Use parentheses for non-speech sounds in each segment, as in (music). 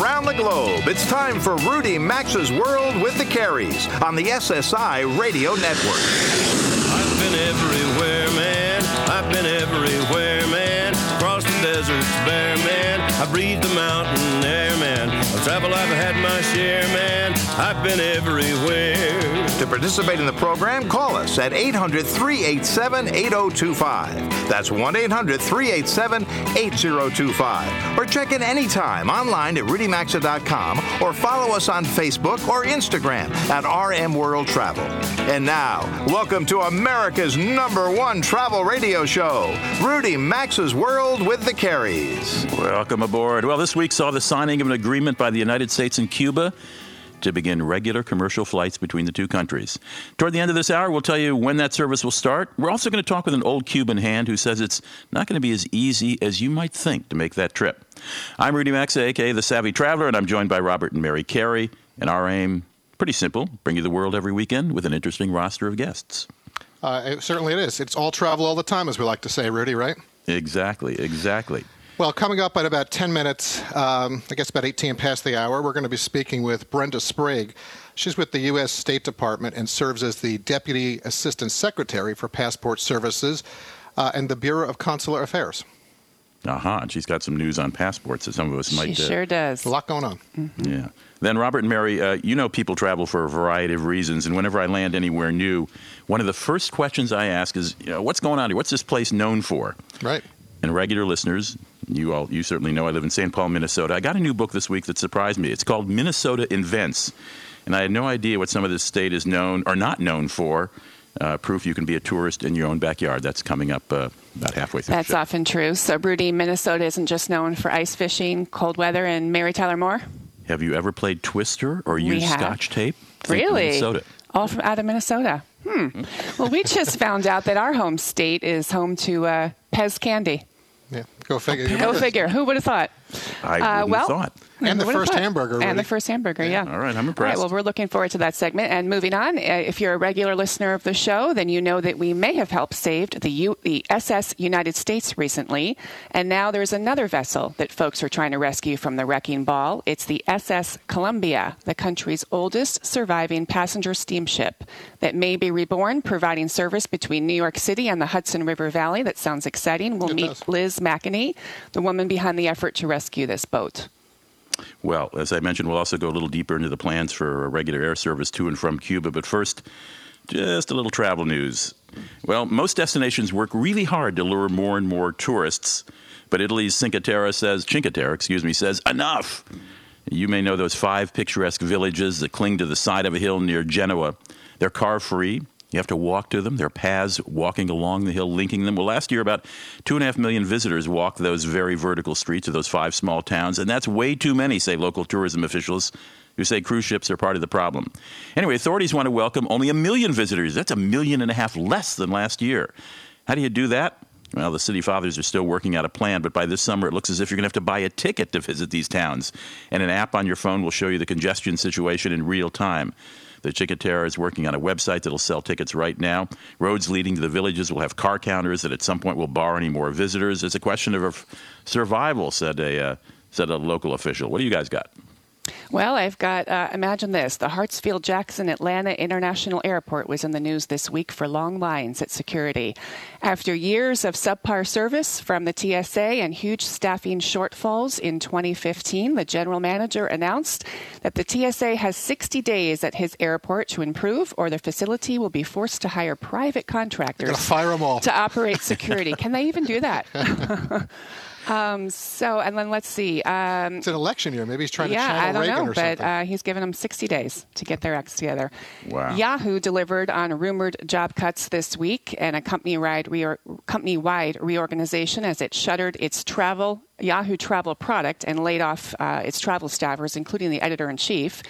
Around the globe, it's time for Rudy Maxa's World with the Careys on the SSI Radio Network. I've been everywhere, man. I've been everywhere, man. Deserts bare, man. I breathed the mountain air, man. Of travel I've had my share, man. I've been everywhere. To participate in the program, call us at 800 387 8025. That's 1 800 387 8025. Or check in anytime online at rudymaxa.com or follow us on Facebook or Instagram at RM World Travel. And now, welcome to America's number one travel radio show, Rudy Maxa's World with the Careys. Welcome aboard. Well, this week saw the signing of an agreement by the United States and Cuba to begin regular commercial flights between the two countries. Toward the end of this hour, we'll tell you when that service will start. We're also going to talk with an old Cuban hand who says it's not going to be as easy as you might think to make that trip. I'm Rudy Maxa, aka The Savvy Traveler, and I'm joined by Robert and Mary Carey. And our aim, pretty simple bring you the world every weekend with an interesting roster of guests. Uh, it, certainly it is. It's all travel all the time, as we like to say, Rudy, right? Exactly, exactly. Well, coming up in about 10 minutes, um, I guess about 18 past the hour, we're going to be speaking with Brenda Sprague. She's with the U.S. State Department and serves as the Deputy Assistant Secretary for Passport Services uh, and the Bureau of Consular Affairs. Aha, uh-huh. and she's got some news on passports that some of us might. She uh, sure does. A lot going on. Mm-hmm. Yeah. Then Robert and Mary, uh, you know people travel for a variety of reasons, and whenever I land anywhere new, one of the first questions I ask is, you know, what's going on here? What's this place known for? Right. And regular listeners, you all, you certainly know I live in St. Paul, Minnesota. I got a new book this week that surprised me. It's called Minnesota Invents, and I had no idea what some of this state is known or not known for. Uh, proof you can be a tourist in your own backyard. That's coming up uh, about halfway through. That's often true. So, Rudy, Minnesota isn't just known for ice fishing, cold weather, and Mary Tyler Moore. Have you ever played Twister or used Scotch tape? Think really? Minnesota. All from out of Minnesota. Hmm. well, we just found out that our home state is home to uh, Pez Candy. Yeah, go figure. Go figure. Who would have thought? I uh, well, thought. And the first hamburger. Really. And the first hamburger, yeah. yeah. All right, I'm impressed. All right, well, we're looking forward to that segment. And moving on, uh, if you're a regular listener of the show, then you know that we may have helped saved the, U- the SS United States recently. And now there's another vessel that folks are trying to rescue from the wrecking ball. It's the SS Columbia, the country's oldest surviving passenger steamship that may be reborn, providing service between New York City and the Hudson River Valley. That sounds exciting. We'll it meet does. Liz McInerney, the woman behind the effort to rescue this boat. Well, as I mentioned, we'll also go a little deeper into the plans for a regular air service to and from Cuba. But first, just a little travel news. Well, most destinations work really hard to lure more and more tourists, but Italy's Cinque Terre says, Cinque Terre, excuse me, says enough. You may know those five picturesque villages that cling to the side of a hill near Genoa. They're car free. You have to walk to them. There are paths walking along the hill linking them. Well, last year, about two and a half million visitors walked those very vertical streets of those five small towns, and that's way too many, say local tourism officials who say cruise ships are part of the problem. Anyway, authorities want to welcome only a million visitors. That's a million and a half less than last year. How do you do that? Well, the city fathers are still working out a plan, but by this summer it looks as if you're going to have to buy a ticket to visit these towns. And an app on your phone will show you the congestion situation in real time. The Cinque is working on a website that'll sell tickets right now. Roads leading to the villages will have car counters that at some point will bar any more visitors. It's a question of survival, said a, uh, said a local official. What do you guys got? Well, I've got, uh, imagine this. The Hartsfield Jackson Atlanta International Airport was in the news this week for long lines at security. After years of subpar service from the TSA and huge staffing shortfalls in 2015, the general manager announced that the TSA has 60 days at his airport to improve, or the facility will be forced to hire private contractors fire them all. to operate security. Can they even do that? (laughs) (laughs) Um, so, and then let's see. Um, it's an election year. Maybe he's trying yeah, to channel I don't Reagan know, or but something. uh, he's given them 60 days to get their acts together. Wow. Yahoo delivered on rumored job cuts this week and a company-wide, reor- company-wide reorganization as it shuttered its travel Yahoo Travel product and laid off uh, its travel staffers, including the editor-in-chief.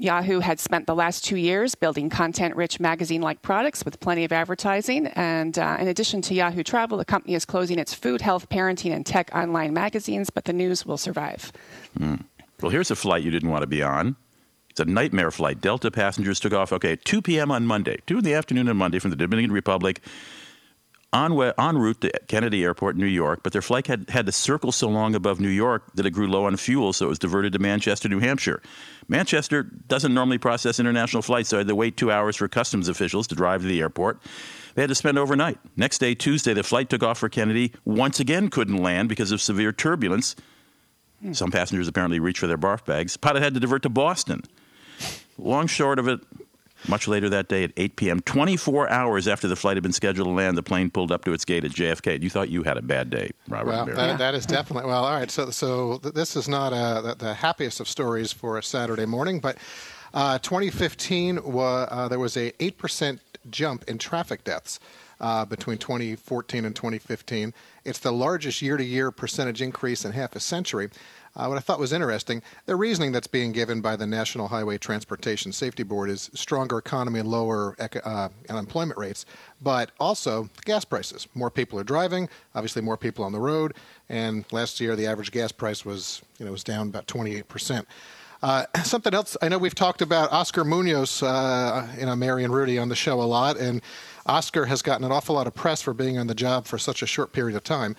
Yahoo had spent the last two years building content rich magazine like products with plenty of advertising. And uh, in addition to Yahoo Travel, the company is closing its food, health, parenting, and tech online magazines, but the news will survive. Well, here's a flight you didn't want to be on. It's a nightmare flight. Delta passengers took off, okay, at 2 p.m. on Monday, 2 in the afternoon on Monday from the Dominican Republic. En, en route to Kennedy Airport, in New York, but their flight had, had to circle so long above New York that it grew low on fuel, so it was diverted to Manchester, New Hampshire. Manchester doesn't normally process international flights, so I had to wait two hours for customs officials to drive to the airport. They had to spend overnight. Next day, Tuesday, the flight took off for Kennedy. Once again, couldn't land because of severe turbulence. Hmm. Some passengers apparently reached for their barf bags. Pilot had to divert to Boston. Long short of it, much later that day at 8 p.m., 24 hours after the flight had been scheduled to land, the plane pulled up to its gate at JFK. You thought you had a bad day, Robert. Well, that, that is definitely well. All right, so so this is not uh, the, the happiest of stories for a Saturday morning, but uh, 2015 wa- uh, there was a eight percent jump in traffic deaths. Uh, between 2014 and 2015, it's the largest year-to-year percentage increase in half a century. Uh, what I thought was interesting, the reasoning that's being given by the National Highway Transportation Safety Board is stronger economy and lower uh, unemployment rates, but also gas prices. More people are driving, obviously more people on the road, and last year the average gas price was, you know, was down about 28 percent. Uh, (clears throat) something else, I know we've talked about Oscar Munoz, uh, you know, Mary and Rudy on the show a lot, and Oscar has gotten an awful lot of press for being on the job for such a short period of time.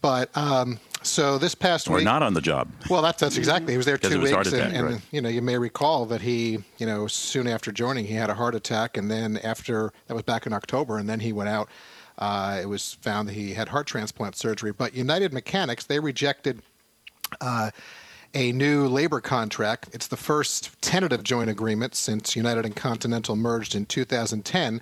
But um, so this past or week, not on the job. well, that's that's exactly. He was there (laughs) two his weeks, heart and, and right. you know you may recall that he, you know, soon after joining, he had a heart attack, and then after that was back in October, and then he went out. Uh, it was found that he had heart transplant surgery. But United Mechanics they rejected uh, a new labor contract. It's the first tentative joint agreement since United and Continental merged in 2010.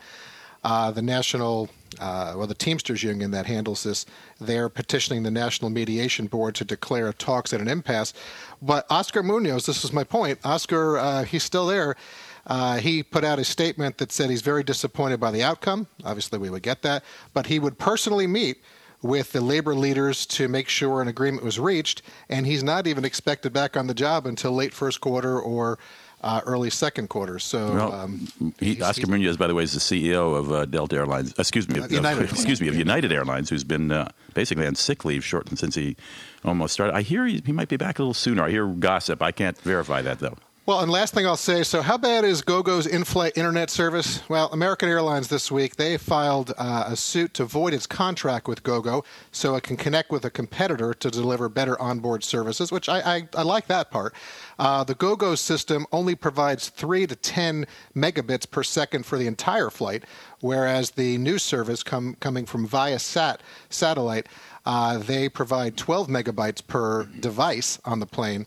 Uh, the national, uh, well, the Teamsters Union that handles this, they're petitioning the National Mediation Board to declare talks at an impasse. But Oscar Munoz, this is my point. Oscar, uh, he's still there. Uh, he put out a statement that said he's very disappointed by the outcome. Obviously, we would get that, but he would personally meet with the labor leaders to make sure an agreement was reached, and he's not even expected back on the job until late first quarter or uh, early second quarter. So, Well, um, he, Oscar Munoz, by the way, is the CEO of uh, Delta Airlines. Excuse me, Uh, of, United of- excuse me, of United Airlines, who's been uh, basically on sick leave short since he almost started. I hear he, he might be back a little sooner. I hear gossip. I can't verify that though. Well, and last thing I'll say so, how bad is GoGo's in flight internet service? Well, American Airlines this week, they filed uh, a suit to void its contract with GoGo so it can connect with a competitor to deliver better onboard services, which I, I, I like that part. Uh, the GoGo system only provides 3 to 10 megabits per second for the entire flight, whereas the new service come, coming from Viasat satellite, uh, they provide 12 megabytes per device on the plane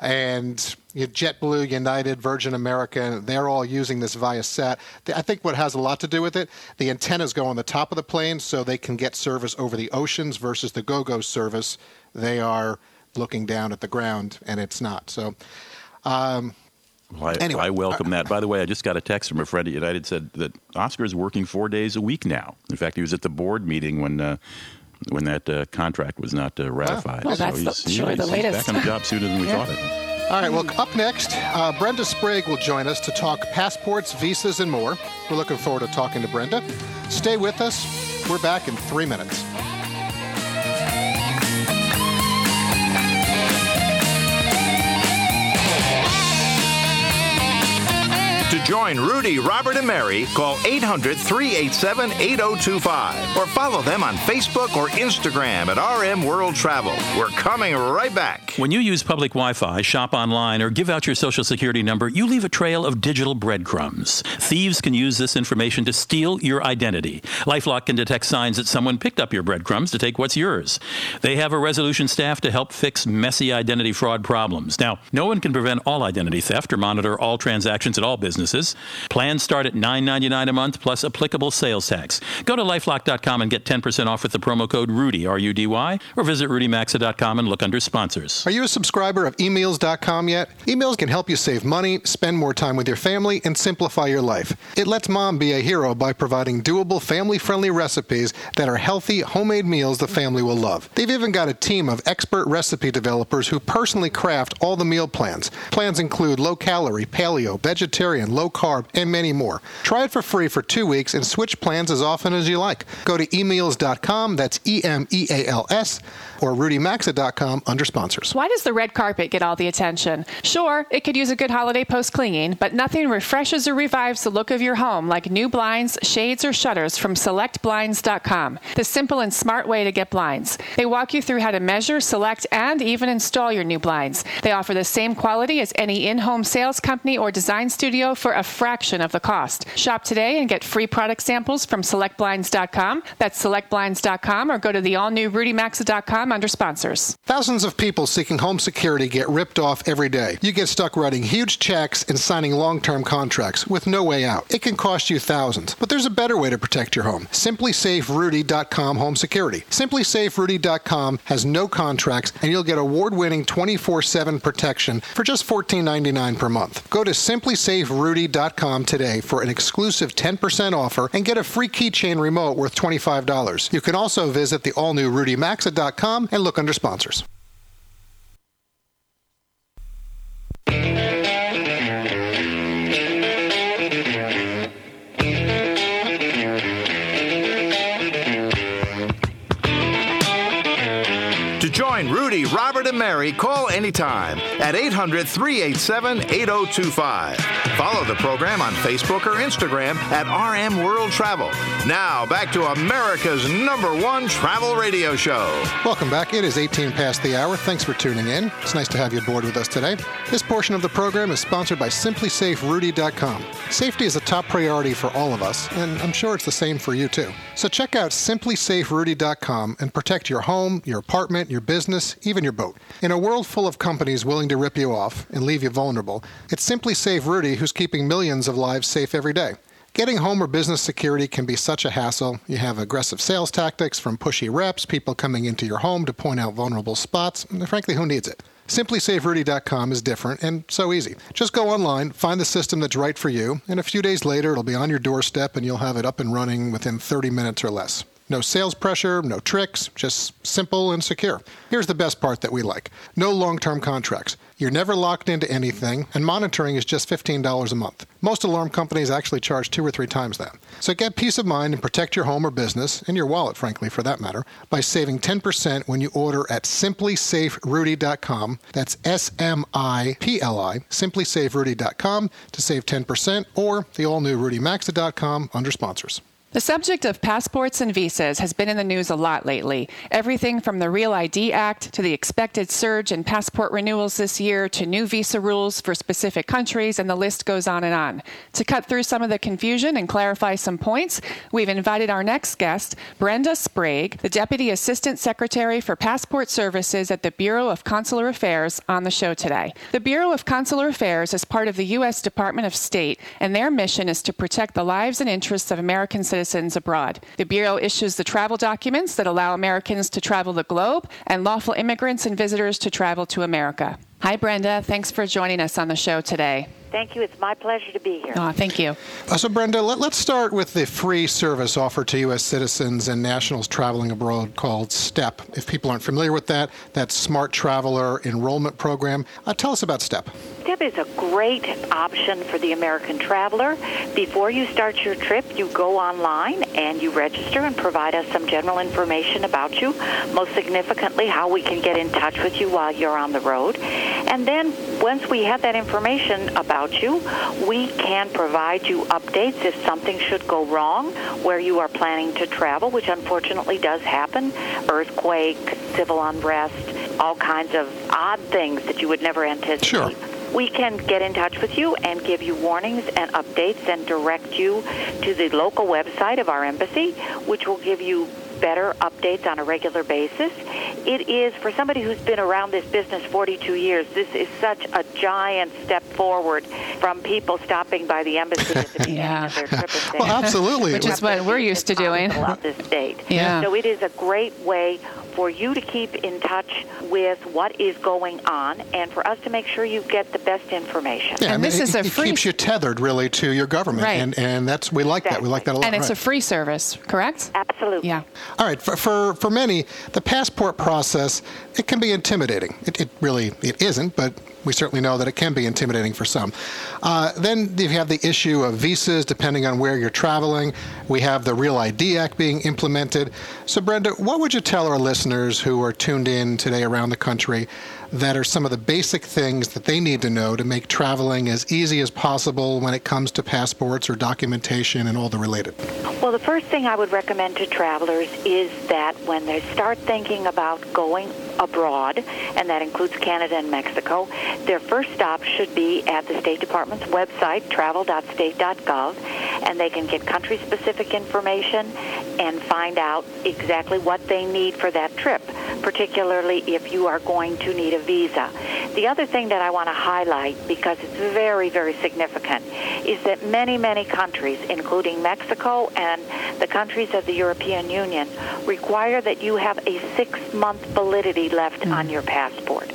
and you know, JetBlue, United, Virgin America, they're all using this Viasat. I think what has a lot to do with it, the antennas go on the top of the plane so they can get service over the oceans versus the GoGo service. They are looking down at the ground, and it's not. So, um, Well, I, Anyway, I welcome that. By the way, I just got a text from a friend at United said that Oscar is working four days a week now. In fact, he was at the board meeting when. Uh, when that uh, contract was not uh, ratified, Well, that's the- he's, surely he's the latest. back on the job sooner than we (laughs) Yeah. thought. It. all right, well, up next, uh, Brenda Sprague will join us to talk passports, visas, and more. We're looking forward to talking to Brenda. Stay with us. We're back in three minutes. To join Rudy, Robert, and Mary, call 800 387 8025 or follow them on Facebook or Instagram at RM World Travel. We're coming right back. When you use public Wi Fi, shop online, or give out your social security number, you leave a trail of digital breadcrumbs. Thieves can use this information to steal your identity. Lifelock can detect signs that someone picked up your breadcrumbs to take what's yours. They have a resolution staff to help fix messy identity fraud problems. Now, no one can prevent all identity theft or monitor all transactions at all businesses. Plans start at $9.99 a month plus applicable sales tax. Go to lifelock.com and get 10% off with the promo code RUDY, R U D Y, or visit rudymaxa.com and look under sponsors. Are you a subscriber of emeals.com yet? eMeals can help you save money, spend more time with your family, and simplify your life. It lets mom be a hero by providing doable, family friendly recipes that are healthy, homemade meals the family will love. They've even got a team of expert recipe developers who personally craft all the meal plans. Plans include low calorie, paleo, vegetarian, low carb, and many more. Try it for free for two weeks and switch plans as often as you like. Go to emeals.com, that's E M E A L S, or rudymaxa.com under sponsors. Why does the red carpet get all the attention? Sure, it could use a good holiday post cleaning, but nothing refreshes or revives the look of your home like new blinds, shades, or shutters from selectblinds.com, the simple and smart way to get blinds. They walk you through how to measure, select, and even install your new blinds. They offer the same quality as any in home sales company or design studio for a fraction of the cost. Shop today and get free product samples from selectblinds.com. That's selectblinds.com or go to the all new rudymaxa.com under sponsors. Thousands of people seeking home security get ripped off every day. You get stuck writing huge checks and signing long term contracts with no way out. It can cost you thousands, but there's a better way to protect your home. SimpliSafeRudy.com Home Security. SimpliSafeRudy.com has no contracts, and you'll get award winning 24 7 protection for just $14.99 per month. Go to SimpliSafeRudy.com today for an exclusive 10% offer and get a free keychain remote worth $25. You can also visit the all new RudyMaxa.com and look under sponsors. To join Rudy, Robert, and Mary, call anytime at 800 387 8025. Follow the program on Facebook or Instagram at RM World Travel. Now, back to America's number one travel radio show. Welcome back. It is 18 past the hour. Thanks for tuning in. It's nice to have you aboard with us today. This portion of the program is sponsored by SimpliSafeRudy.com. Safety is a top priority for all of us, and I'm sure it's the same for you too. So check out SimpliSafeRudy.com and protect your home, your apartment, your business, even your boat. In a world full of companies willing to rip you off and leave you vulnerable, it's SimpliSafe Rudy who's keeping millions of lives safe every day. Getting home or business security can be such a hassle. You have aggressive sales tactics from pushy reps, people coming into your home to point out vulnerable spots, frankly, who needs it? SimpliSafeRudy.com is different and so easy. Just go online, find the system that's right for you, and a few days later it'll be on your doorstep and you'll have it up and running within 30 minutes or less. No sales pressure, no tricks, just simple and secure. Here's the best part that we like no long term contracts. You're never locked into anything, and monitoring is just $15 a month. Most alarm companies actually charge two or three times that. So get peace of mind and protect your home or business, and your wallet, frankly, for that matter, by saving 10% when you order at simplisaferudy.com. That's S M I P L I, simplisaferudy.com to save 10%, or the all new rudymaxa.com under sponsors. The subject of passports and visas has been in the news a lot lately. Everything from the Real ID Act to the expected surge in passport renewals this year to new visa rules for specific countries, and the list goes on and on. To cut through some of the confusion and clarify some points, we've invited our next guest, Brenda Sprague, the Deputy Assistant Secretary for Passport Services at the Bureau of Consular Affairs, on the show today. The Bureau of Consular Affairs is part of the U.S. Department of State, and their mission is to protect the lives and interests of American citizens abroad. The Bureau issues the travel documents that allow Americans to travel the globe and lawful immigrants and visitors to travel to America. Hi, Brenda. Thanks for joining us on the show today. Thank you. It's my pleasure to be here. Oh, thank you. Uh, so, Brenda, let, us start with the free service offered to U.S. citizens and nationals traveling abroad called STEP. If people aren't familiar with that, that's Smart Traveler Enrollment Program. Uh, tell us about STEP. STEP is a great option for the American traveler. Before you start your trip, you go online and you register and provide us some general information about you, most significantly, how we can get in touch with you while you're on the road. And then once we have that information about you, we can provide you updates if something should go wrong where you are planning to travel, which unfortunately does happen. Earthquake, civil unrest, all kinds of odd things that you would never anticipate. Sure. We can get in touch with you and give you warnings and updates and direct you to the local website of our embassy, which will give you better updates on a regular basis. It is, for somebody who's been around this business 42 years, this is such a giant step forward from people stopping by the embassy at the (laughs) beginning yeah. of their trip. And saying, well, absolutely. Which is what we're used to doing. Throughout this state. Yeah. So it is a great way for you to keep in touch with what is going on and for us to make sure you get the best information. Yeah, And I mean, this it, is a it free- keeps you tethered really to your government, Right. and and that's we like that. We like that a lot. And it's right. a free service, correct? Absolutely. Yeah. All right, for, for, for many, the passport process, it can be intimidating. It, it really, it isn't, but we certainly know that it can be intimidating for some. Uh, then you have the issue of visas, depending on where you're traveling. We have the Real ID Act being implemented. So, Brenda, what would you tell our listeners who are tuned in today around the country that are some of the basic things that they need to know to make traveling as easy as possible when it comes to passports or documentation and all the related? Well, the first thing I would recommend to travelers is that when they start thinking about going abroad, and that includes Canada and Mexico, their first stop should be at the State Department's website, travel.state.gov, and they can get country specific information and find out exactly what they need for that trip, particularly if you are going to need a visa. The other thing that I want to highlight, because it's very, very significant, is that many, many countries, including Mexico and the countries of the European Union, require that you have a six month validity left mm. on your passport.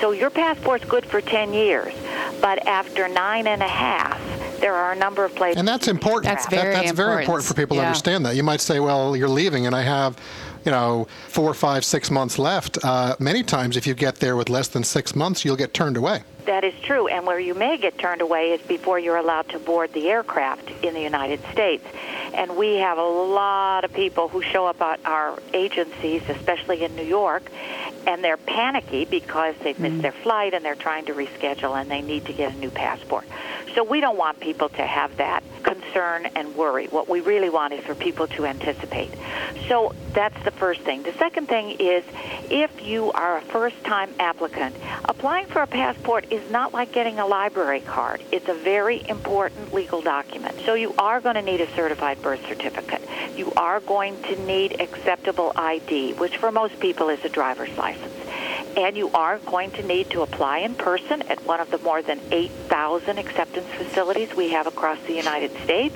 So your passport's good for 10 years, but after nine and a half, there are a number of places. And that's important. That's travel. very that's very important. important for people to understand that. You might say, well, you're leaving and I have, you know, four, five, six months left. Uh, many times, if you get there with less than six months, you'll get turned away. That is true, and where you may get turned away is before you're allowed to board the aircraft in the United States. And we have a lot of people who show up at our agencies, especially in New York, and they're panicky because they've missed mm. their flight and they're trying to reschedule and they need to get a new passport. So we don't want people to have that concern and worry. What we really want is for people to anticipate. So that's the first thing. The second thing is if you are a first time applicant, applying for a passport is not like getting a library card. It's a very important legal document. So you are going to need a certified birth certificate. You are going to need acceptable ID, which for most people is a driver's license. And you are going to need to apply in person at one of the more than 8,000 acceptance facilities we have across the United States.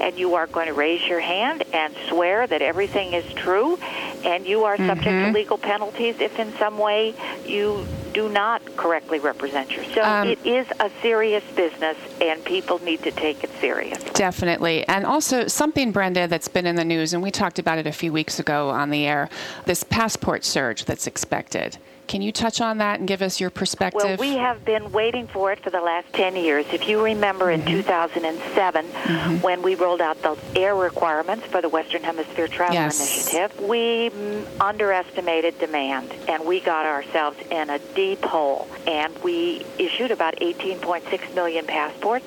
And you are going to raise your hand and swear that everything is true. And you are subject to mm-hmm. legal penalties if in some way you do not correctly represent yourself. Um, it is a serious business, and people need to take it serious. Definitely. And also, something, Brenda, that's been in the news, and we talked about it a few weeks ago on the air this passport surge that's expected. Can you touch on that and give us your perspective? Well, we have been waiting for it for the last 10 years. If you remember in 2007, when we rolled out the air requirements for the Western Hemisphere Travel Yes. Initiative, we underestimated demand and we got ourselves in a deep hole. And we issued about 18.6 million passports,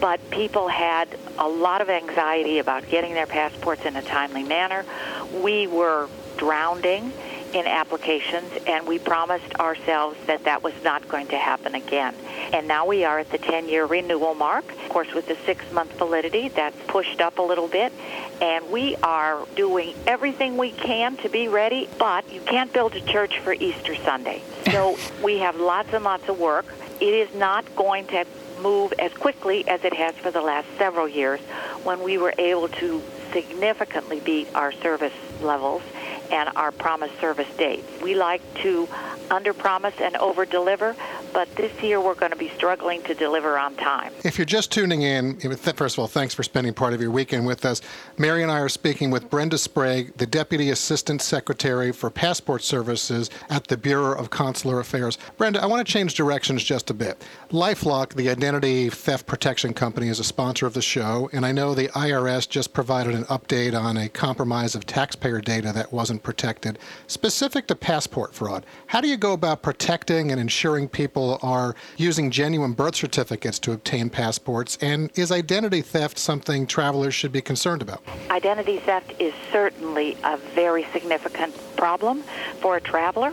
but people had a lot of anxiety about getting their passports in a timely manner. We were drowning in applications, and we promised ourselves that that was not going to happen again. And now we are at the 10 year renewal mark. Of course, with the six month validity, that's pushed up a little bit. And we are doing everything we can to be ready, but you can't build a church for Easter Sunday. (laughs) So we have lots and lots of work. It is not going to move as quickly as it has for the last several years when we were able to significantly beat our service levels and our promised service dates. We like to under-promise and over-deliver, but this year we're going to be struggling to deliver on time. If you're just tuning in, first of all, thanks for spending part of your weekend with us. Mary and I are speaking with Brenda Sprague, the Deputy Assistant Secretary for Passport Services at the Bureau of Consular Affairs. Brenda, I want to change directions just a bit. Lifelock, the identity theft protection company, is a sponsor of the show, and I know the IRS just provided an update on a compromise of taxpayer data that wasn't protected. Specific to passport fraud, how do you go about protecting and ensuring people are using genuine birth certificates to obtain passports? And is identity theft something travelers should be concerned about? Identity theft is certainly a very significant problem for a traveler.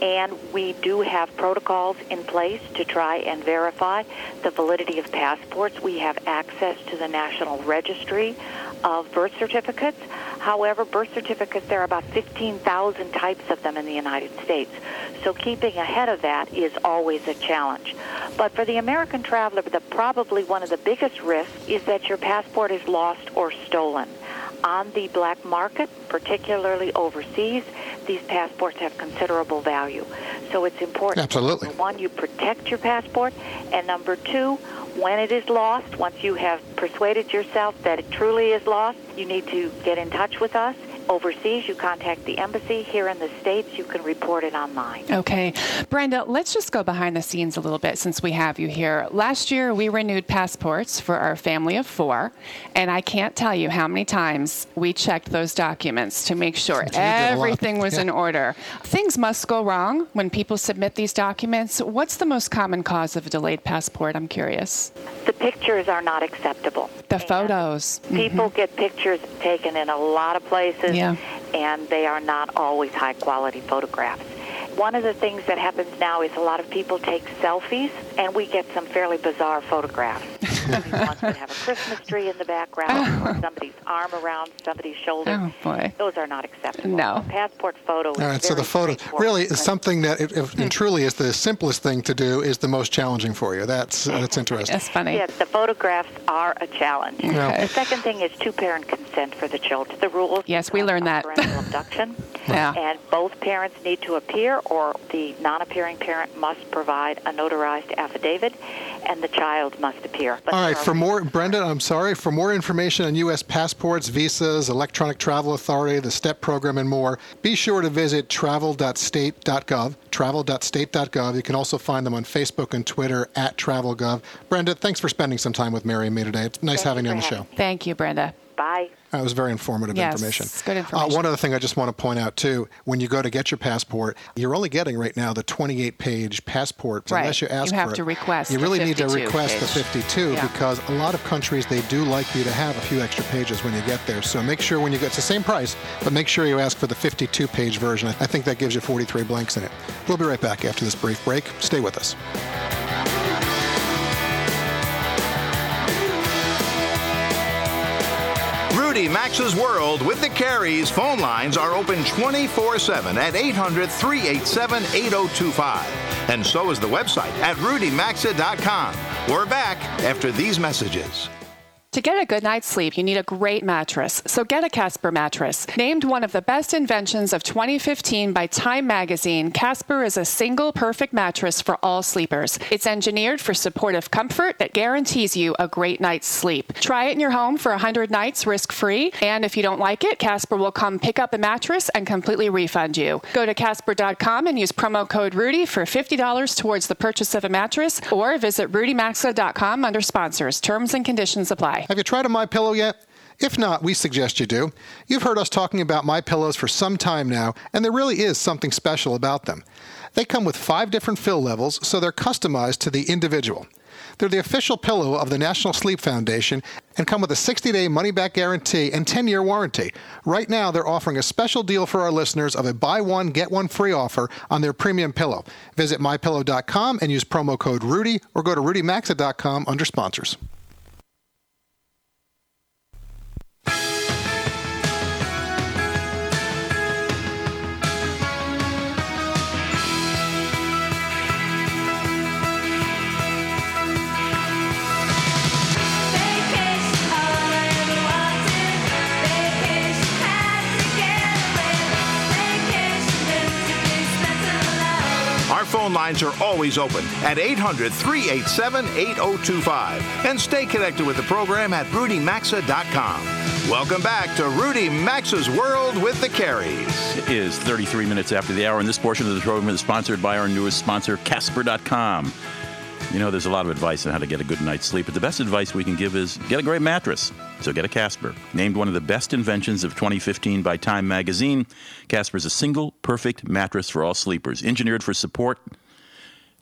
And we do have protocols in place to try and verify the validity of passports. We have access to the National Registry of birth certificates. However, birth certificates, there are about 15,000 types of them in the United States. So keeping ahead of that is always a challenge. But for the American traveler, the, probably one of the biggest risks is that your passport is lost or stolen. On the black market, particularly overseas, these passports have considerable value. So it's important. Absolutely. Number one, you protect your passport, and number two, when it is lost, once you have persuaded yourself that it truly is lost, you need to get in touch with us overseas, you contact the embassy. Here in the States, you can report it online. Okay. Brenda, let's just go behind the scenes a little bit since we have you here. Last year, we renewed passports for our family of four, and I can't tell you how many times we checked those documents to make sure everything was Yeah. in order. Things must go wrong when people submit these documents. What's the most common cause of a delayed passport? I'm curious. The pictures are not acceptable. The And photos. Mm-hmm. People get pictures taken in a lot of places, Yeah. and they are not always high quality photographs. One of the things that happens now is a lot of people take selfies, and we get some fairly bizarre photographs. Somebody wants to have a Christmas tree in the background, or somebody's arm around somebody's shoulder. Oh, boy. Those are not acceptable. No. A passport photo. Is All right, so the photo really is something that, if, if, and truly, is the simplest thing to do, is the most challenging for you. That's uh, that's interesting. That's funny. Yes, the photographs are a challenge. Yeah. The second thing is two-parent consent for the children. The rules. Yes, we learned that. Parental abduction. (laughs) Yeah. And both parents need to appear, or the non-appearing parent must provide a notarized affidavit, and the child must appear. But All right, there are for um, more, Brenda, I'm sorry, for more information on U.S. passports, visas, electronic travel authority, the STEP program, and more, be sure to visit travel.state.gov, travel.state.gov. You can also find them on Facebook and Twitter at travelgov. Brenda, thanks for spending some time with Mary and me today. It's nice Thank having you you on for the show. having Thank you, Brenda. Bye. That was very informative Yes, information. good information. Uh, one other thing I just want to point out too: when you go to get your passport, you're only getting right now the 28-page passport, Right. unless you ask You have for it. to request You the really need to 52 request the 52 Yeah. because a lot of countries they do like you to have a few extra pages when you get there. So make sure when you get it's the same price, but make sure you ask for the 52-page version. I think that gives you 43 blanks in it. We'll be right back after this brief break. Stay with us. Rudy Maxa's World with the Careys phone lines are open 24 7 at 800 387 8025. And so is the website at rudymaxa.com. We're back after these messages. To get a good night's sleep, you need a great mattress. So get a Casper mattress. Named one of the best inventions of 2015 by Time magazine, Casper is a single perfect mattress for all sleepers. It's engineered for supportive comfort that guarantees you a great night's sleep. Try it in your home for 100 nights risk-free, and if you don't like it, Casper will come pick up a mattress and completely refund you. Go to casper.com and use promo code Rudy for $50 towards the purchase of a mattress, or visit rudymaxa.com under sponsors. Terms and conditions apply. Have you tried a My Pillow yet? If not, we suggest you do. You've heard us talking about My Pillows for some time now, and there really is something special about them. They come with five different fill levels, so they're customized to the individual. They're the official pillow of the National Sleep Foundation and come with a 60 day money back guarantee and 10 year warranty. Right now, they're offering a special deal for our listeners of a buy one, get one free offer on their premium pillow. Visit mypillow.com and use promo code Rudy or go to rudymaxa.com under sponsors. Lines are always open at 800 387 8025. And stay connected with the program at rudymaxa.com. Welcome back to Rudy Maxa's World with the Careys. It is 33 minutes after the hour, and this portion of the program is sponsored by our newest sponsor, Casper.com. You know, there's a lot of advice on how to get a good night's sleep, but the best advice we can give is get a great mattress. So get a Casper. Named one of the best inventions of 2015 by Time magazine, Casper is a single, perfect mattress for all sleepers, engineered for support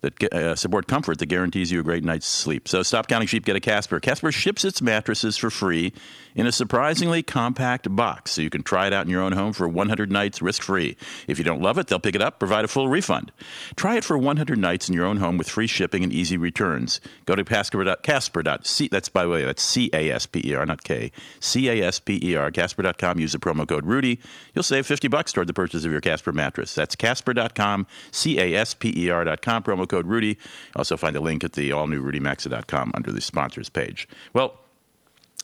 that uh, support comfort that guarantees you a great night's sleep. So stop counting sheep, get a Casper. Casper ships its mattresses for free in a surprisingly compact box, so you can try it out in your own home for 100 nights risk-free. If you don't love it, they'll pick it up, provide a full refund. Try it for 100 nights in your own home with free shipping and easy returns. Go to Casper. Casper. That's by the way, that's C A S P E R, not K. C A S P E R. Casper.com. Use the promo code Rudy. You'll save 50 bucks toward the purchase of your Casper mattress. That's Casper.com. C A S P E R.com. Promo code Rudy. Also find a link at the all new RudyMaxa.com under the sponsors page. Well,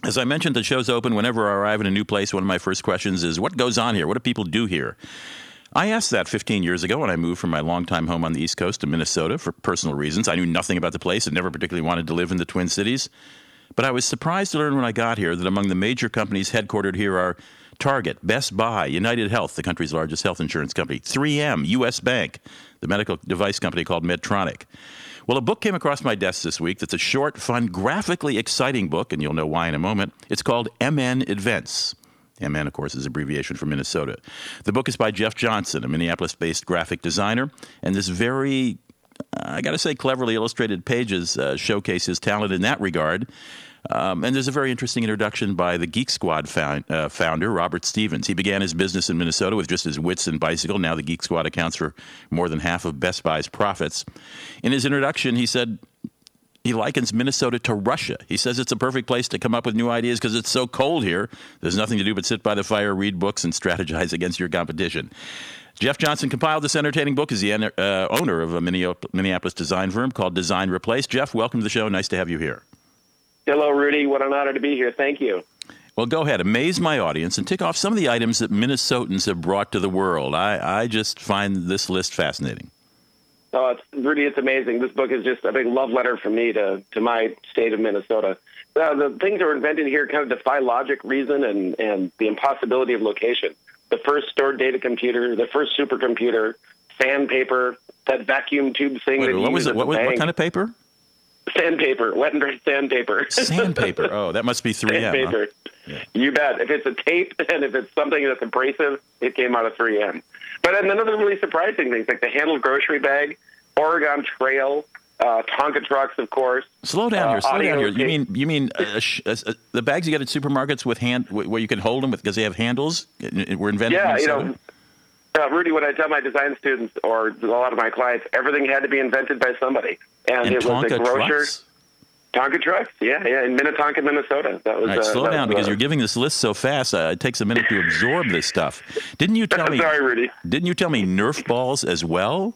As I mentioned, the show's open. Whenever I arrive in a new place, one of my first questions is, What goes on here? What do people do here? I asked that 15 years ago when I moved from my longtime home on the East Coast to Minnesota for personal reasons. I knew nothing about the place and never particularly wanted to live in the Twin Cities. But I was surprised to learn when I got here that among the major companies headquartered here are Target, Best Buy, United Health, the country's largest health insurance company, 3M, US Bank, the medical device company called Medtronic. Well, a book came across my desk this week that's a short, fun, graphically exciting book, and you'll know why in a moment. It's called MN Invents. MN, of course, is abbreviation for Minnesota. The book is by Jeff Johnson, a Minneapolis based graphic designer, and this very, I got to say, cleverly illustrated pages uh, showcase his talent in that regard. Um, and there's a very interesting introduction by the Geek Squad found, uh, founder, Robert Stephens. He began his business in Minnesota with just his wits and bicycle. Now the Geek Squad accounts for more than half of Best Buy's profits. In his introduction, he said, he likens Minnesota to Russia. He says it's a perfect place to come up with new ideas because it's so cold here. There's nothing to do but sit by the fire, read books, and strategize against your competition. Jeff Johnson compiled this entertaining book as the uh, owner of a Minneapolis design firm called Design Replace. Jeff, welcome to the show. Nice to have you here. Hello, Rudy. What an honor to be here. Thank you. Well, go ahead, amaze my audience, and tick off some of the items that Minnesotans have brought to the world. I, I just find this list fascinating. Oh, it's Rudy, it's amazing. This book is just a big love letter from me to, to my state of Minnesota. Uh, the things that were invented here kind of defy logic, reason, and, and the impossibility of location. The first stored data computer, the first supercomputer, sandpaper, that vacuum tube thing. Wait, that you what was it? at What, what kind of paper? Sandpaper, wet and dry sandpaper. Sandpaper. Oh, that must be (laughs) 3M. huh? Sandpaper. You bet. If it's a tape (laughs) and if it's something that's abrasive, it came out of 3M. But then another really surprising things like the handled grocery bag, Oregon Trail, uh, Tonka trucks, of course. Slow down Uh, here. Slow down here. You mean you mean uh, sh- the bags you get at supermarkets with hand where you can hold them with because they have handles? Were invented. in Yeah, you know, uh, Rudy, when I tell my design students or a lot of my clients, everything had to be invented by somebody. And, and it was a grocer. trucks. Tonka trucks, yeah, yeah, in Minnetonka, Minnesota. That was All right, uh, slow down was, because uh, you're giving this list so fast. Uh, it takes a minute to absorb this stuff. Didn't you (laughs) tell me? Sorry, Rudy. Didn't you tell me Nerf balls as well?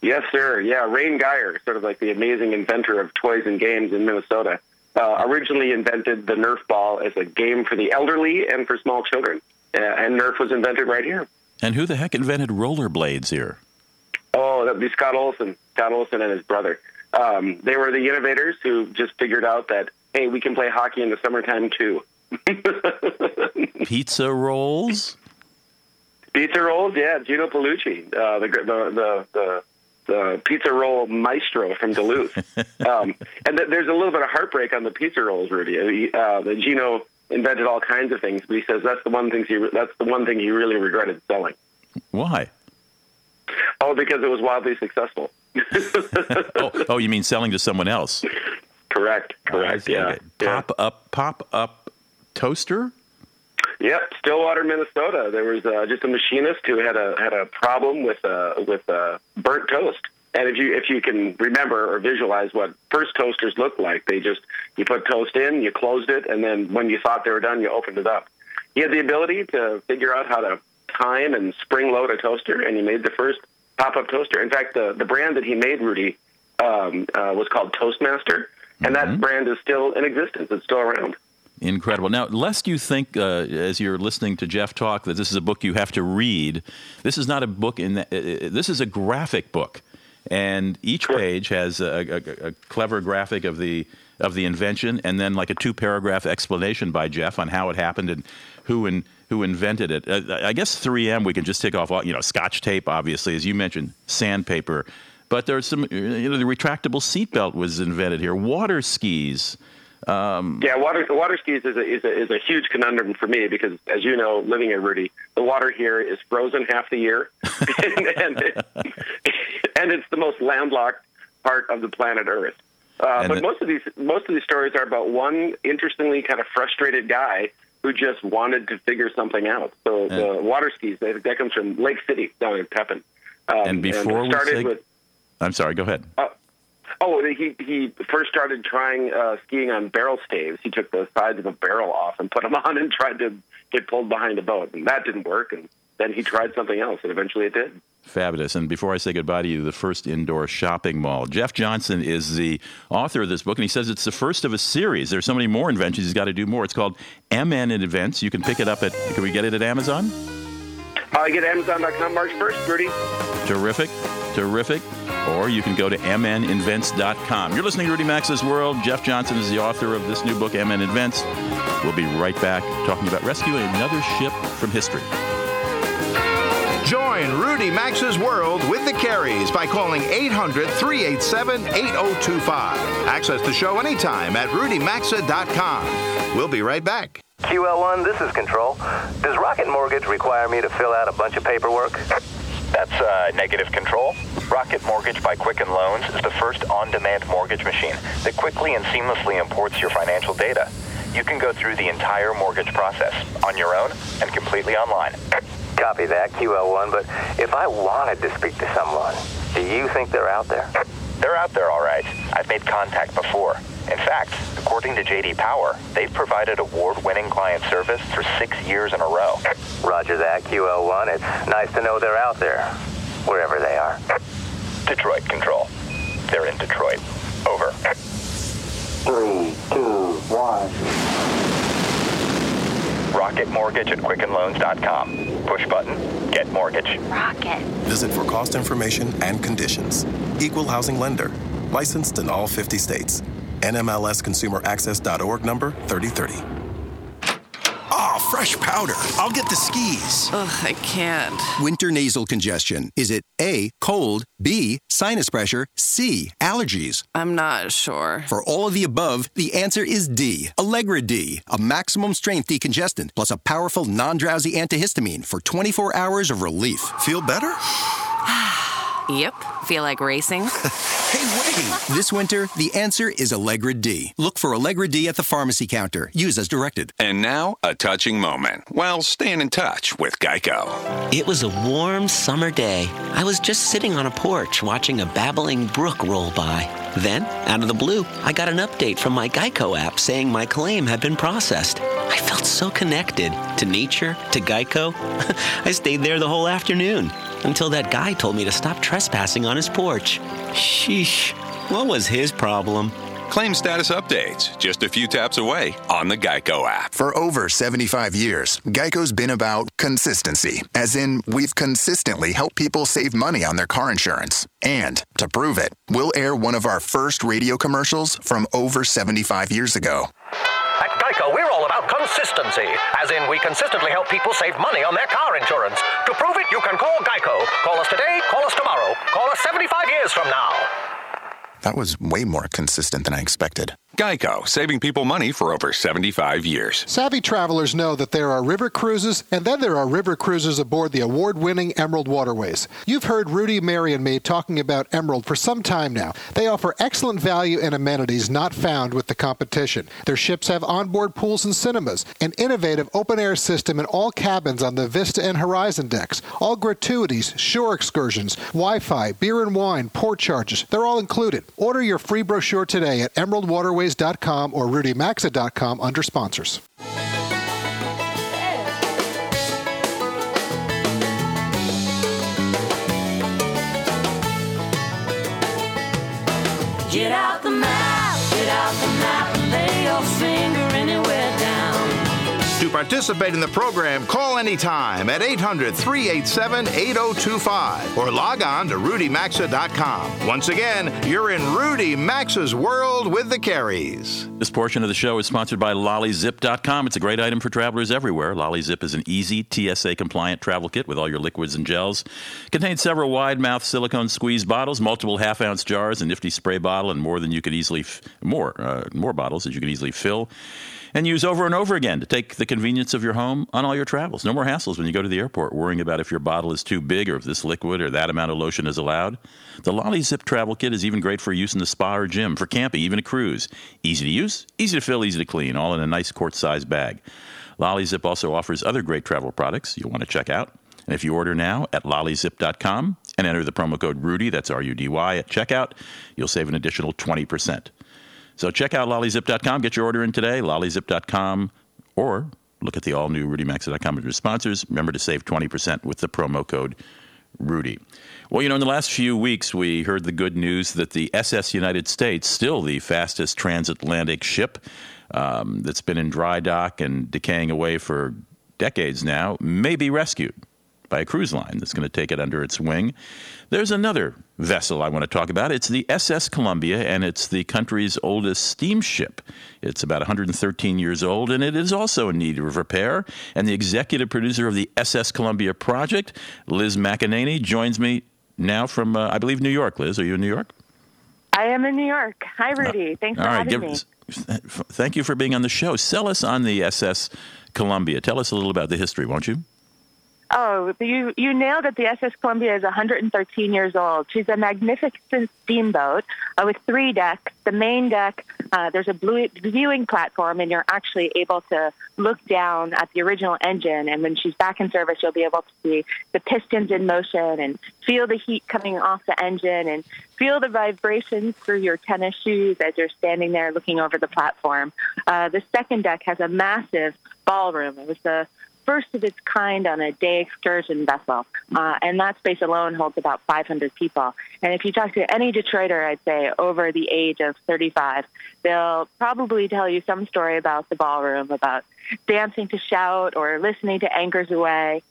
Yes, sir. Yeah, Reyn Guyer, sort of like the amazing inventor of toys and games in Minnesota, uh, originally invented the Nerf ball as a game for the elderly and for small children. Uh, and Nerf was invented right here. And who the heck invented rollerblades here? Oh, that'd be Scott Olson, Scott Olson and his brother. Um, they were the innovators who just figured out that, hey, we can play hockey in the summertime too. (laughs) Pizza rolls. Pizza rolls, yeah, Jeno Paulucci, uh, the, the the the the pizza roll maestro from Duluth. (laughs) um, and th- there's a little bit of heartbreak on the pizza rolls, Rudy. Uh, the Jeno invented all kinds of things, but he says that's the one thing he that's the one thing he really regretted selling. Why? Oh, because it was wildly successful. (laughs) Oh, oh, you mean selling to someone else? correct, I correct. Yeah, Okay. yeah. Pop up, pop up toaster. Yep, Stillwater, Minnesota. There was uh, just a machinist who had a had a problem with uh, with uh, burnt toast. And if you if you can remember or visualize what first toasters looked like, they just you put toast in, you closed it, and then when you thought they were done, you opened it up. He had the ability to figure out how to time and spring load a toaster, and he made the first pop up toaster. In fact, the the brand that he made, Rudy, um, uh, was called Toastmaster, and that brand is still in existence. It's still around. Incredible. Now, lest you think, uh, as you're listening to Jeff talk, that this is a book you have to read, this is not a book. In that, uh, this is a graphic book, and each page has a, a, a clever graphic of the of the invention, and then like a two paragraph explanation by Jeff on how it happened and who and who invented it. Uh, I guess 3M we can just take off. all You know, Scotch tape, obviously, as you mentioned, sandpaper. But there's some. You know, the retractable seatbelt was invented here. Water skis. Yeah, water water skis is a, is a is a huge conundrum for me because, as you know, living in Rudy, the water here is frozen half the year, (laughs) and and, and it's the most landlocked part of the planet Earth. Uh, but most of these most of these stories are about one interestingly kind of frustrated guy who just wanted to figure something out. So the water skis that, that comes from Lake City down in Pepin. Um, And before we started say- with I'm sorry. Go ahead. Oh, he he first started trying uh, skiing on barrel staves. He took the sides of a barrel off and put them (laughs) on and tried to get pulled behind a boat, and that didn't work. And then he tried something else, and eventually it did. Fabulous. And before I say goodbye to you, the first indoor shopping mall. Jeff Johnson is the author of this book, and he says it's the first of a series. There's so many more inventions, he's got to do more. It's called MN Invents. You can pick it up at, can we get it at Amazon? Uh, get Amazon.com March 1st, Rudy. Terrific, terrific. Or you can go to mninvents.com. You're listening to Rudy Maxa's World. Jeff Johnson is the author of this new book, MN Invents. We'll be right back talking about rescuing another ship from history. Join Rudy Maxa's World with the Careys by calling 800 387 8025. Access the show anytime at rudymaxa.com. We'll be right back. QL1, this is Control. Does Rocket Mortgage require me to fill out a bunch of paperwork? That's uh, negative control. Rocket Mortgage by Quicken Loans is the first on-demand mortgage machine that quickly and seamlessly imports your financial data. You can go through the entire mortgage process on your own and completely online. Copy that, QL1, but if I wanted to speak to someone, do you think they're out there? They're out there, all right. I've made contact before. In fact, according to JD Power, they've provided award-winning client service for six years in a row. Roger that, QL1. It's nice to know they're out there, wherever they are. Detroit Control. They're in Detroit. Over. Three, two, one. Rocket Mortgage at QuickenLoans.com. Push button, get mortgage. Rocket. Visit for cost information and conditions. Equal housing lender. Licensed in all 50 states. NMLSConsumerAccess.org number 3030. Ah, fresh powder. I'll get the skis. Ugh, I can't. Winter nasal congestion. Is it A, cold, B, sinus pressure, C, allergies? I'm not sure. For all of the above, the answer is D, Allegra D, a maximum strength decongestant plus a powerful non drowsy antihistamine for 24 hours of relief. Feel better? Yep. Feel like racing? (laughs) Hey, wait! This winter, the answer is Allegra D. Look for Allegra D at the pharmacy counter. Use as directed. And now, a touching moment. while staying in touch with Geico. It was a warm summer day. I was just sitting on a porch watching a babbling brook roll by. Then, out of the blue, I got an update from my Geico app saying my claim had been processed. I felt so connected to nature, to Geico. (laughs) I stayed there the whole afternoon until that guy told me to stop trespassing on his porch. Sheesh, what was his problem? Claim status updates just a few taps away on the Geico app. For over 75 years, Geico's been about consistency, as in, we've consistently helped people save money on their car insurance. And to prove it, we'll air one of our first radio commercials from over 75 years ago. Consistency, as in we consistently help people save money on their car insurance. To prove it, you can call Geico. Call us today, call us tomorrow, call us 75 years from now. That was way more consistent than I expected. Geico, saving people money for over 75 years. Savvy travelers know that there are river cruises, and then there are river cruises aboard the award winning Emerald Waterways. You've heard Rudy, Mary, and me talking about Emerald for some time now. They offer excellent value and amenities not found with the competition. Their ships have onboard pools and cinemas, an innovative open air system in all cabins on the Vista and Horizon decks, all gratuities, shore excursions, Wi Fi, beer and wine, port charges. They're all included. Order your free brochure today at emeraldwaterways.com or rudymaxa.com under sponsors. Participate in the program, call anytime at 800 387 8025 or log on to rudymaxa.com. Once again, you're in Rudy Maxa's world with the Careys. This portion of the show is sponsored by LollyZip.com. It's a great item for travelers everywhere. LollyZip is an easy TSA compliant travel kit with all your liquids and gels. Contains several wide mouth silicone squeeze bottles, multiple half ounce jars, a nifty spray bottle, and more than you could easily f- more uh, more bottles that you could easily fill and use over and over again to take the convenience of your home on all your travels. No more hassles when you go to the airport worrying about if your bottle is too big or if this liquid or that amount of lotion is allowed. The Lolly Zip travel kit is even great for use in the spa or gym, for camping, even a cruise. Easy to use, easy to fill, easy to clean, all in a nice quart size bag. Lolly Zip also offers other great travel products you'll want to check out. And if you order now at lollyzip.com and enter the promo code Rudy, that's R U D Y, at checkout, you'll save an additional 20%. So check out lollyzip.com, get your order in today, lollyzip.com, or look at the all new rudymaxa.com under sponsors. Remember to save 20% with the promo code Rudy. Well, you know, in the last few weeks, we heard the good news that the SS United States, still the fastest transatlantic ship um, that's been in dry dock and decaying away for decades now, may be rescued by a cruise line that's going to take it under its wing. There's another vessel I want to talk about. It's the SS Columbia, and it's the country's oldest steamship. It's about 113 years old, and it is also in need of repair. And the executive producer of the SS Columbia project, Liz McEnany, joins me now from, uh, I believe, New York. Liz, are you in New York? I am in New York. Hi, Rudy. Thanks for All right, having give me. thank you for being on the show. Sell us on the SS Columbia. Tell us a little about the history, won't you? Oh, you you nailed it. The SS Columbia is 113 years old. She's a magnificent steamboat uh, with three decks. The main deck, uh, there's a blue, viewing platform, and you're actually able to look down at the original engine. And when she's back in service, you'll be able to see the pistons in motion and feel the heat coming off the engine and feel the vibrations through your tennis shoes as you're standing there looking over the platform. Uh, the second deck has a massive ballroom. It was the first of its kind on a day excursion vessel. Uh, and that space alone holds about 500 people. And if you talk to any Detroiter, I'd say over the age of 35, they'll probably tell you some story about the ballroom, about dancing to shout or listening to Anchors Aweigh.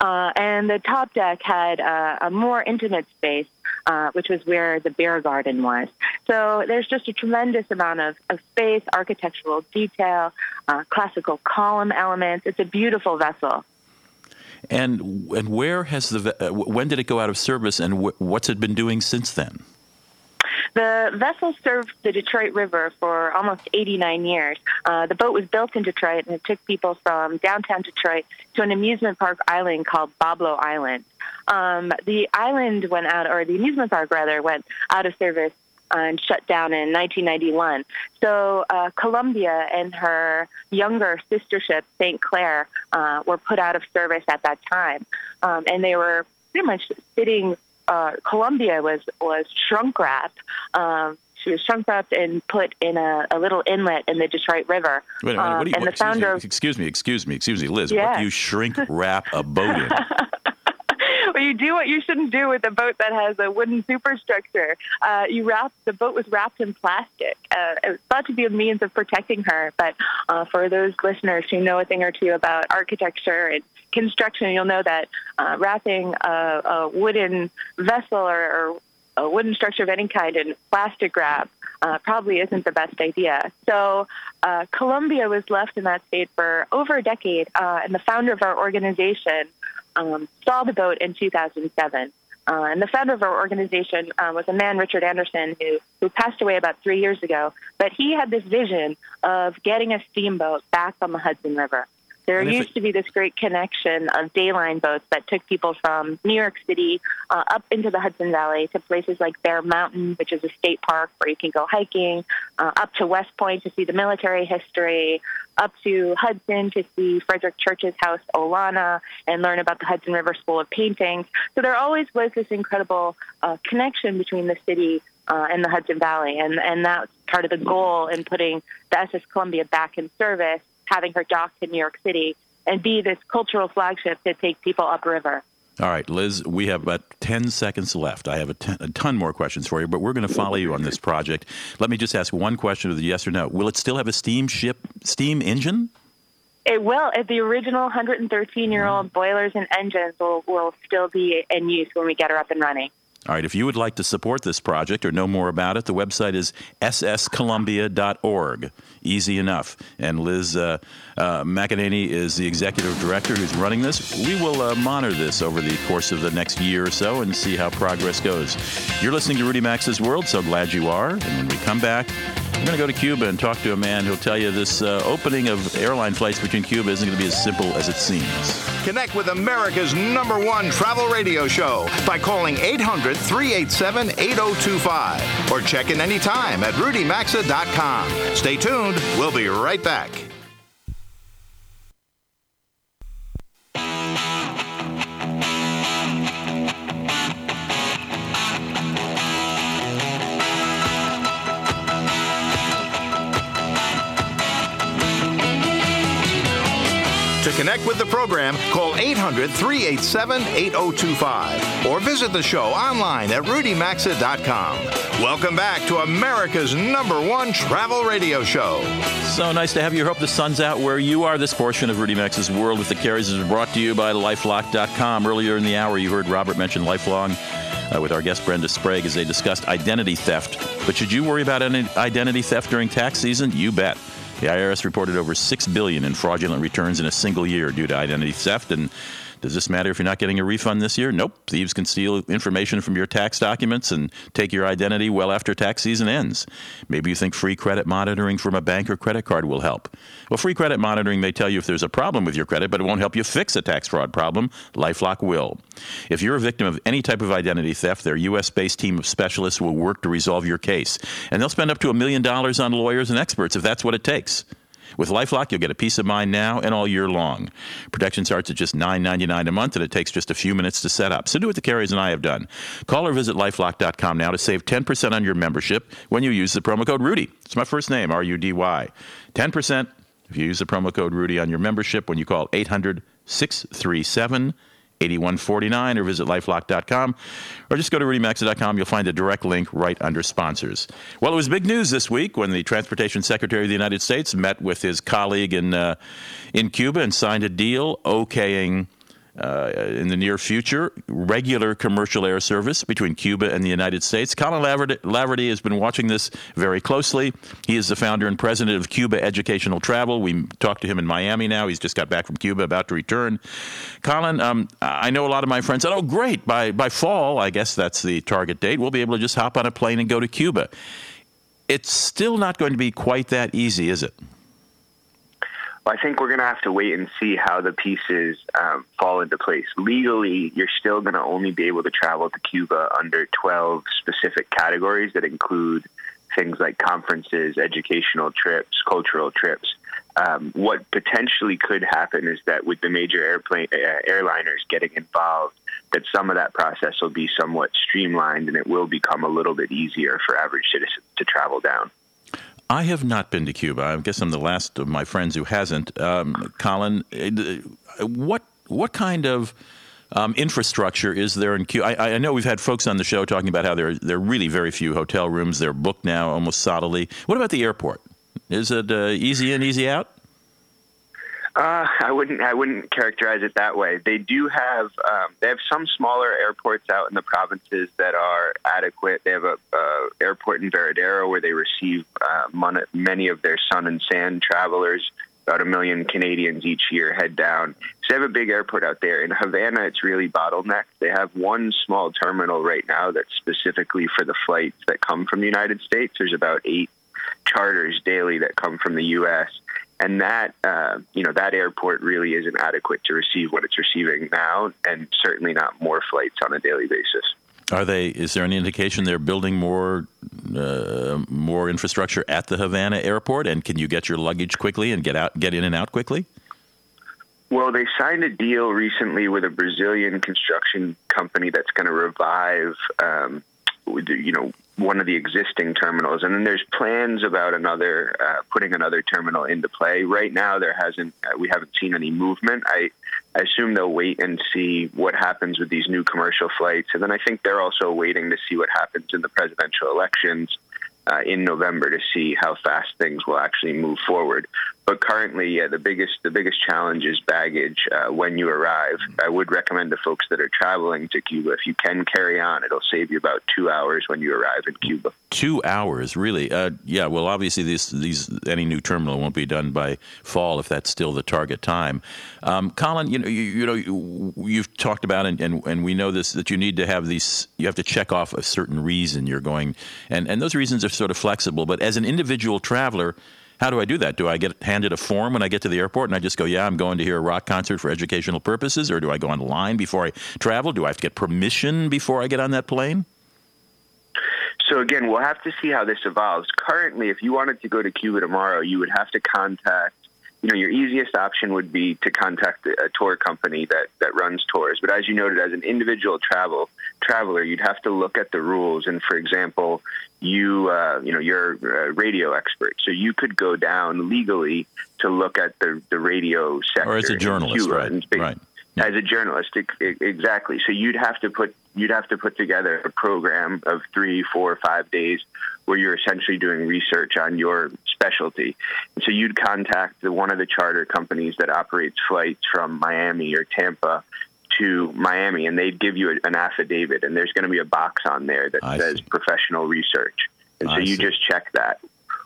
Uh, and the top deck had uh, a more intimate space, uh, which was where the beer garden was. So there's just a tremendous amount of, of space, architectural detail, uh, classical column elements. It's a beautiful vessel. And and where has the uh, when did it go out of service, and wh- what's it been doing since then? The vessel served the Detroit River for almost 89 years. Uh, the boat was built in Detroit, and it took people from downtown Detroit to an amusement park island called Boblo Island. Um, the island went out, or the amusement park rather, went out of service and shut down in 1991. So uh, Columbia and her younger sister ship, St. Clair, uh, were put out of service at that time, um, and they were pretty much sitting. Uh, Columbia was was shrunk wrapped. Um, she was shrunk wrapped and put in a, a little inlet in the Detroit River. Wait a minute, Um, what do you, and what- the founder excuse me, excuse me, excuse me, Liz. What Yeah. do you shrink wrap a boat in? (laughs) (laughs) well, you do what you shouldn't do with a boat that has a wooden superstructure. Uh, you wrap the boat was wrapped in plastic. Uh, it was thought to be a means of protecting her, but uh, for those listeners who know a thing or two about architecture and construction, you'll know that uh, wrapping a, a wooden vessel or, or a wooden structure of any kind in plastic wrap uh, probably isn't the best idea. So uh, Columbia was left in that state for over a decade, uh, and the founder of our organization um, saw the boat in 2007. Uh, and the founder of our organization uh, was a man, Richard Anderson, who, who passed away about three years ago. But he had this vision of getting a steamboat back on the Hudson River. There And used it- to be this great connection of dayline boats that took people from New York City uh, up into the Hudson Valley to places like Bear Mountain, which is a state park where you can go hiking, uh, up to West Point to see the military history, up to Hudson to see Frederick Church's house, Olana, and learn about the Hudson River School of Painting. So there always was this incredible uh, connection between the city uh, and the Hudson Valley, and, and that's part of the goal in putting the SS Columbia back in service, having her docked in New York City, and be this cultural flagship to take people upriver. All right, Liz, we have about 10 seconds left. I have a ton- a ton more questions for you, but we're going to follow you on this project. Let me just ask one question with a yes or no. Will it still have a steamship, steam engine? It will. If the original 113 year old mm-hmm. boilers and engines will, will still be in use when we get her up and running. All right, if you would like to support this project or know more about it, the website is sscolumbia.org. Easy enough. And Liz uh, uh, McEnany is the executive director who's running this. We will uh, monitor this over the course of the next year or so and see how progress goes. You're listening to Rudy Maxa's World, so glad you are. And when we come back, we're going to go to Cuba and talk to a man who'll tell you this uh, opening of airline flights between Cuba isn't going to be as simple as it seems. Connect with America's number one travel radio show by calling 800 387 8025 or check in anytime at rudymaxa.com. Stay tuned. We'll be right back. 800 387 8025 or visit the show online at rudymaxa.com. Welcome back to America's number one travel radio show. So nice to have you. Hope the sun's out where you are. This portion of Rudy Maxa's World with the Careys is brought to you by LifeLock.com. Earlier in the hour, you heard Robert mention LifeLock uh, with our guest Brenda Sprague as they discussed identity theft. But should you worry about any identity theft during tax season? You bet. The IRS reported over six billion in fraudulent returns in a single year due to identity theft. And does this matter if you're not getting a refund this year? Nope. Thieves can steal information from your tax documents and take your identity well after tax season ends. Maybe you think free credit monitoring from a bank or credit card will help. Well, free credit monitoring may tell you if there's a problem with your credit, but it won't help you fix a tax fraud problem. Lifelock will. If you're a victim of any type of identity theft, their U.S. based team of specialists will work to resolve your case. And they'll spend up to a million dollars on lawyers and experts if that's what it takes. With LifeLock, you'll get a peace of mind now and all year long. Protection starts at just $9.99 a month, and it takes just a few minutes to set up. So do what the Careys and I have done. Call or visit lifelock.com now to save 10% on your membership when you use the promo code Rudy. It's my first name, R U D Y. 10% if you use the promo code Rudy on your membership when you call 800 637 8149 or visit lifelock.com or just go to rudymaxa.com. You'll find a direct link right under sponsors. Well, it was big news this week when the Transportation Secretary of the United States met with his colleague in, uh, in Cuba and signed a deal okaying. Uh, in the near future, regular commercial air service between Cuba and the United States. Colin Laverty, has been watching this very closely. He is the founder and president of Cuba Educational Travel. We talked to him in Miami now. He's just got back from Cuba, about to return. Colin, um, I know a lot of my friends said, oh, great, by, by fall, I guess that's the target date, we'll be able to just hop on a plane and go to Cuba. It's still not going to be quite that easy, is it? I think we're going to have to wait and see how the pieces um, fall into place. Legally, you're still going to only be able to travel to Cuba under 12 specific categories that include things like conferences, educational trips, cultural trips. Um, what potentially could happen is that with the major airplane uh, airliners getting involved, that some of that process will be somewhat streamlined and it will become a little bit easier for average citizens to travel down. I have not been to Cuba. I guess I'm the last of my friends who hasn't. Um, Colin, uh, what what kind of um, infrastructure is there in Cuba? I, I, know we've had folks on the show talking about how there there are really very few hotel rooms. They're booked now almost solidly. What about the airport? Is it uh, easy in, easy out? Uh, (laughs) I wouldn't. I wouldn't characterize it that way. They do have. Um, they have some smaller airports out in the provinces that are adequate. They have a uh, airport in Varadero where they receive uh, mon- many of their sun and sand travelers. About a million Canadians each year head down. So they have a big airport out there. In Havana, it's really bottlenecked. They have one small terminal right now that's specifically for the flights that come from the United States. There's about eight charters daily that come from the U.S and that uh, you know that airport really isn't adequate to receive what it's receiving now, and certainly not more flights on a daily basis. Are they? Is there any indication they're building more uh, more infrastructure at the Havana airport? And can you get your luggage quickly and get out, get in and out quickly? Well, they signed a deal recently with a Brazilian construction company that's going to revive, um, you know, one of the existing terminals, and then there's plans about another uh, putting another terminal into play. Right now, there hasn't uh, we haven't seen any movement. I, I assume they'll wait and see what happens with these new commercial flights, and then I think they're also waiting to see what happens in the presidential elections uh, in November to see how fast things will actually move forward. But currently, yeah, the biggest the biggest challenge is baggage uh, when you arrive. I would recommend to folks that are traveling to Cuba if you can carry on, it'll save you about two hours when you arrive in Cuba. Two hours, really? Uh, yeah. Well, obviously, these these any new terminal won't be done by fall if that's still the target time. Um, Colin, you know, you, you know, you, you've talked about and, and and we know this that you need to have these. You have to check off a certain reason you're going, and and those reasons are sort of flexible. But as an individual traveler. How do I do that? Do I get handed a form when I get to the airport and I just go, yeah, I'm going to hear a rock concert for educational purposes? Or do I go online before I travel? Do I have to get permission before I get on that plane? So again, we'll have to see how this evolves. Currently, if you wanted to go to Cuba tomorrow, you would have to contact. You know, your easiest option would be to contact a tour company that that runs tours. But as you noted, as an individual travel traveler, you'd have to look at the rules. And for example, you uh, you know you're a radio expert, so you could go down legally to look at the the radio sector Or as a journalist, right? Right. As a journalist, exactly. So you'd have to put you'd have to put together a program of three, four, five days where you're essentially doing research on your specialty. And so you'd contact the, one of the charter companies that operates flights from Miami or Tampa to Miami, and they'd give you a, an affidavit, and there's going to be a box on there that I says professional research, and so I you see. just check that.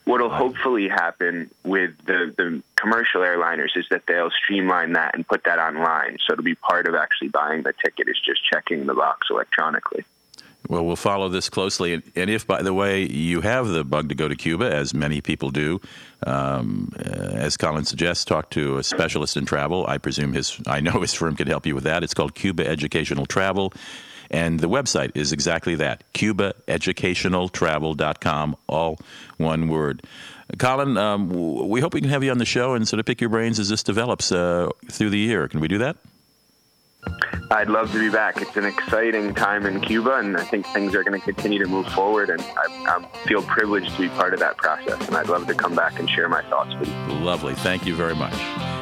What'll hopefully happen with the, the commercial airliners is that they'll streamline that and put that online. So it'll be part of actually buying the ticket is just checking the box electronically. Well, we'll follow this closely. And, if, by the way, you have the bug to go to Cuba, as many people do, um, uh, as Colin suggests, talk to a specialist in travel. I presume his, I know his firm could help you with that. It's called Cuba Educational Travel. And the website is exactly that cubaeducationaltravel.com, all one word. Colin, um, we hope we can have you on the show and sort of pick your brains as this develops uh, through the year. Can we do that? I'd love to be back. It's an exciting time in Cuba, and I think things are going to continue to move forward. And I, I feel privileged to be part of that process. And I'd love to come back and share my thoughts with you. Lovely. Thank you very much.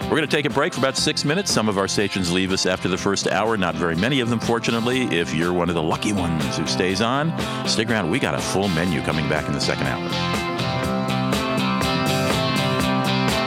We're going to take a break for about six minutes. Some of our stations leave us after the first hour, not very many of them, fortunately. If you're one of the lucky ones who stays on, stick around. We got a full menu coming back in the second hour.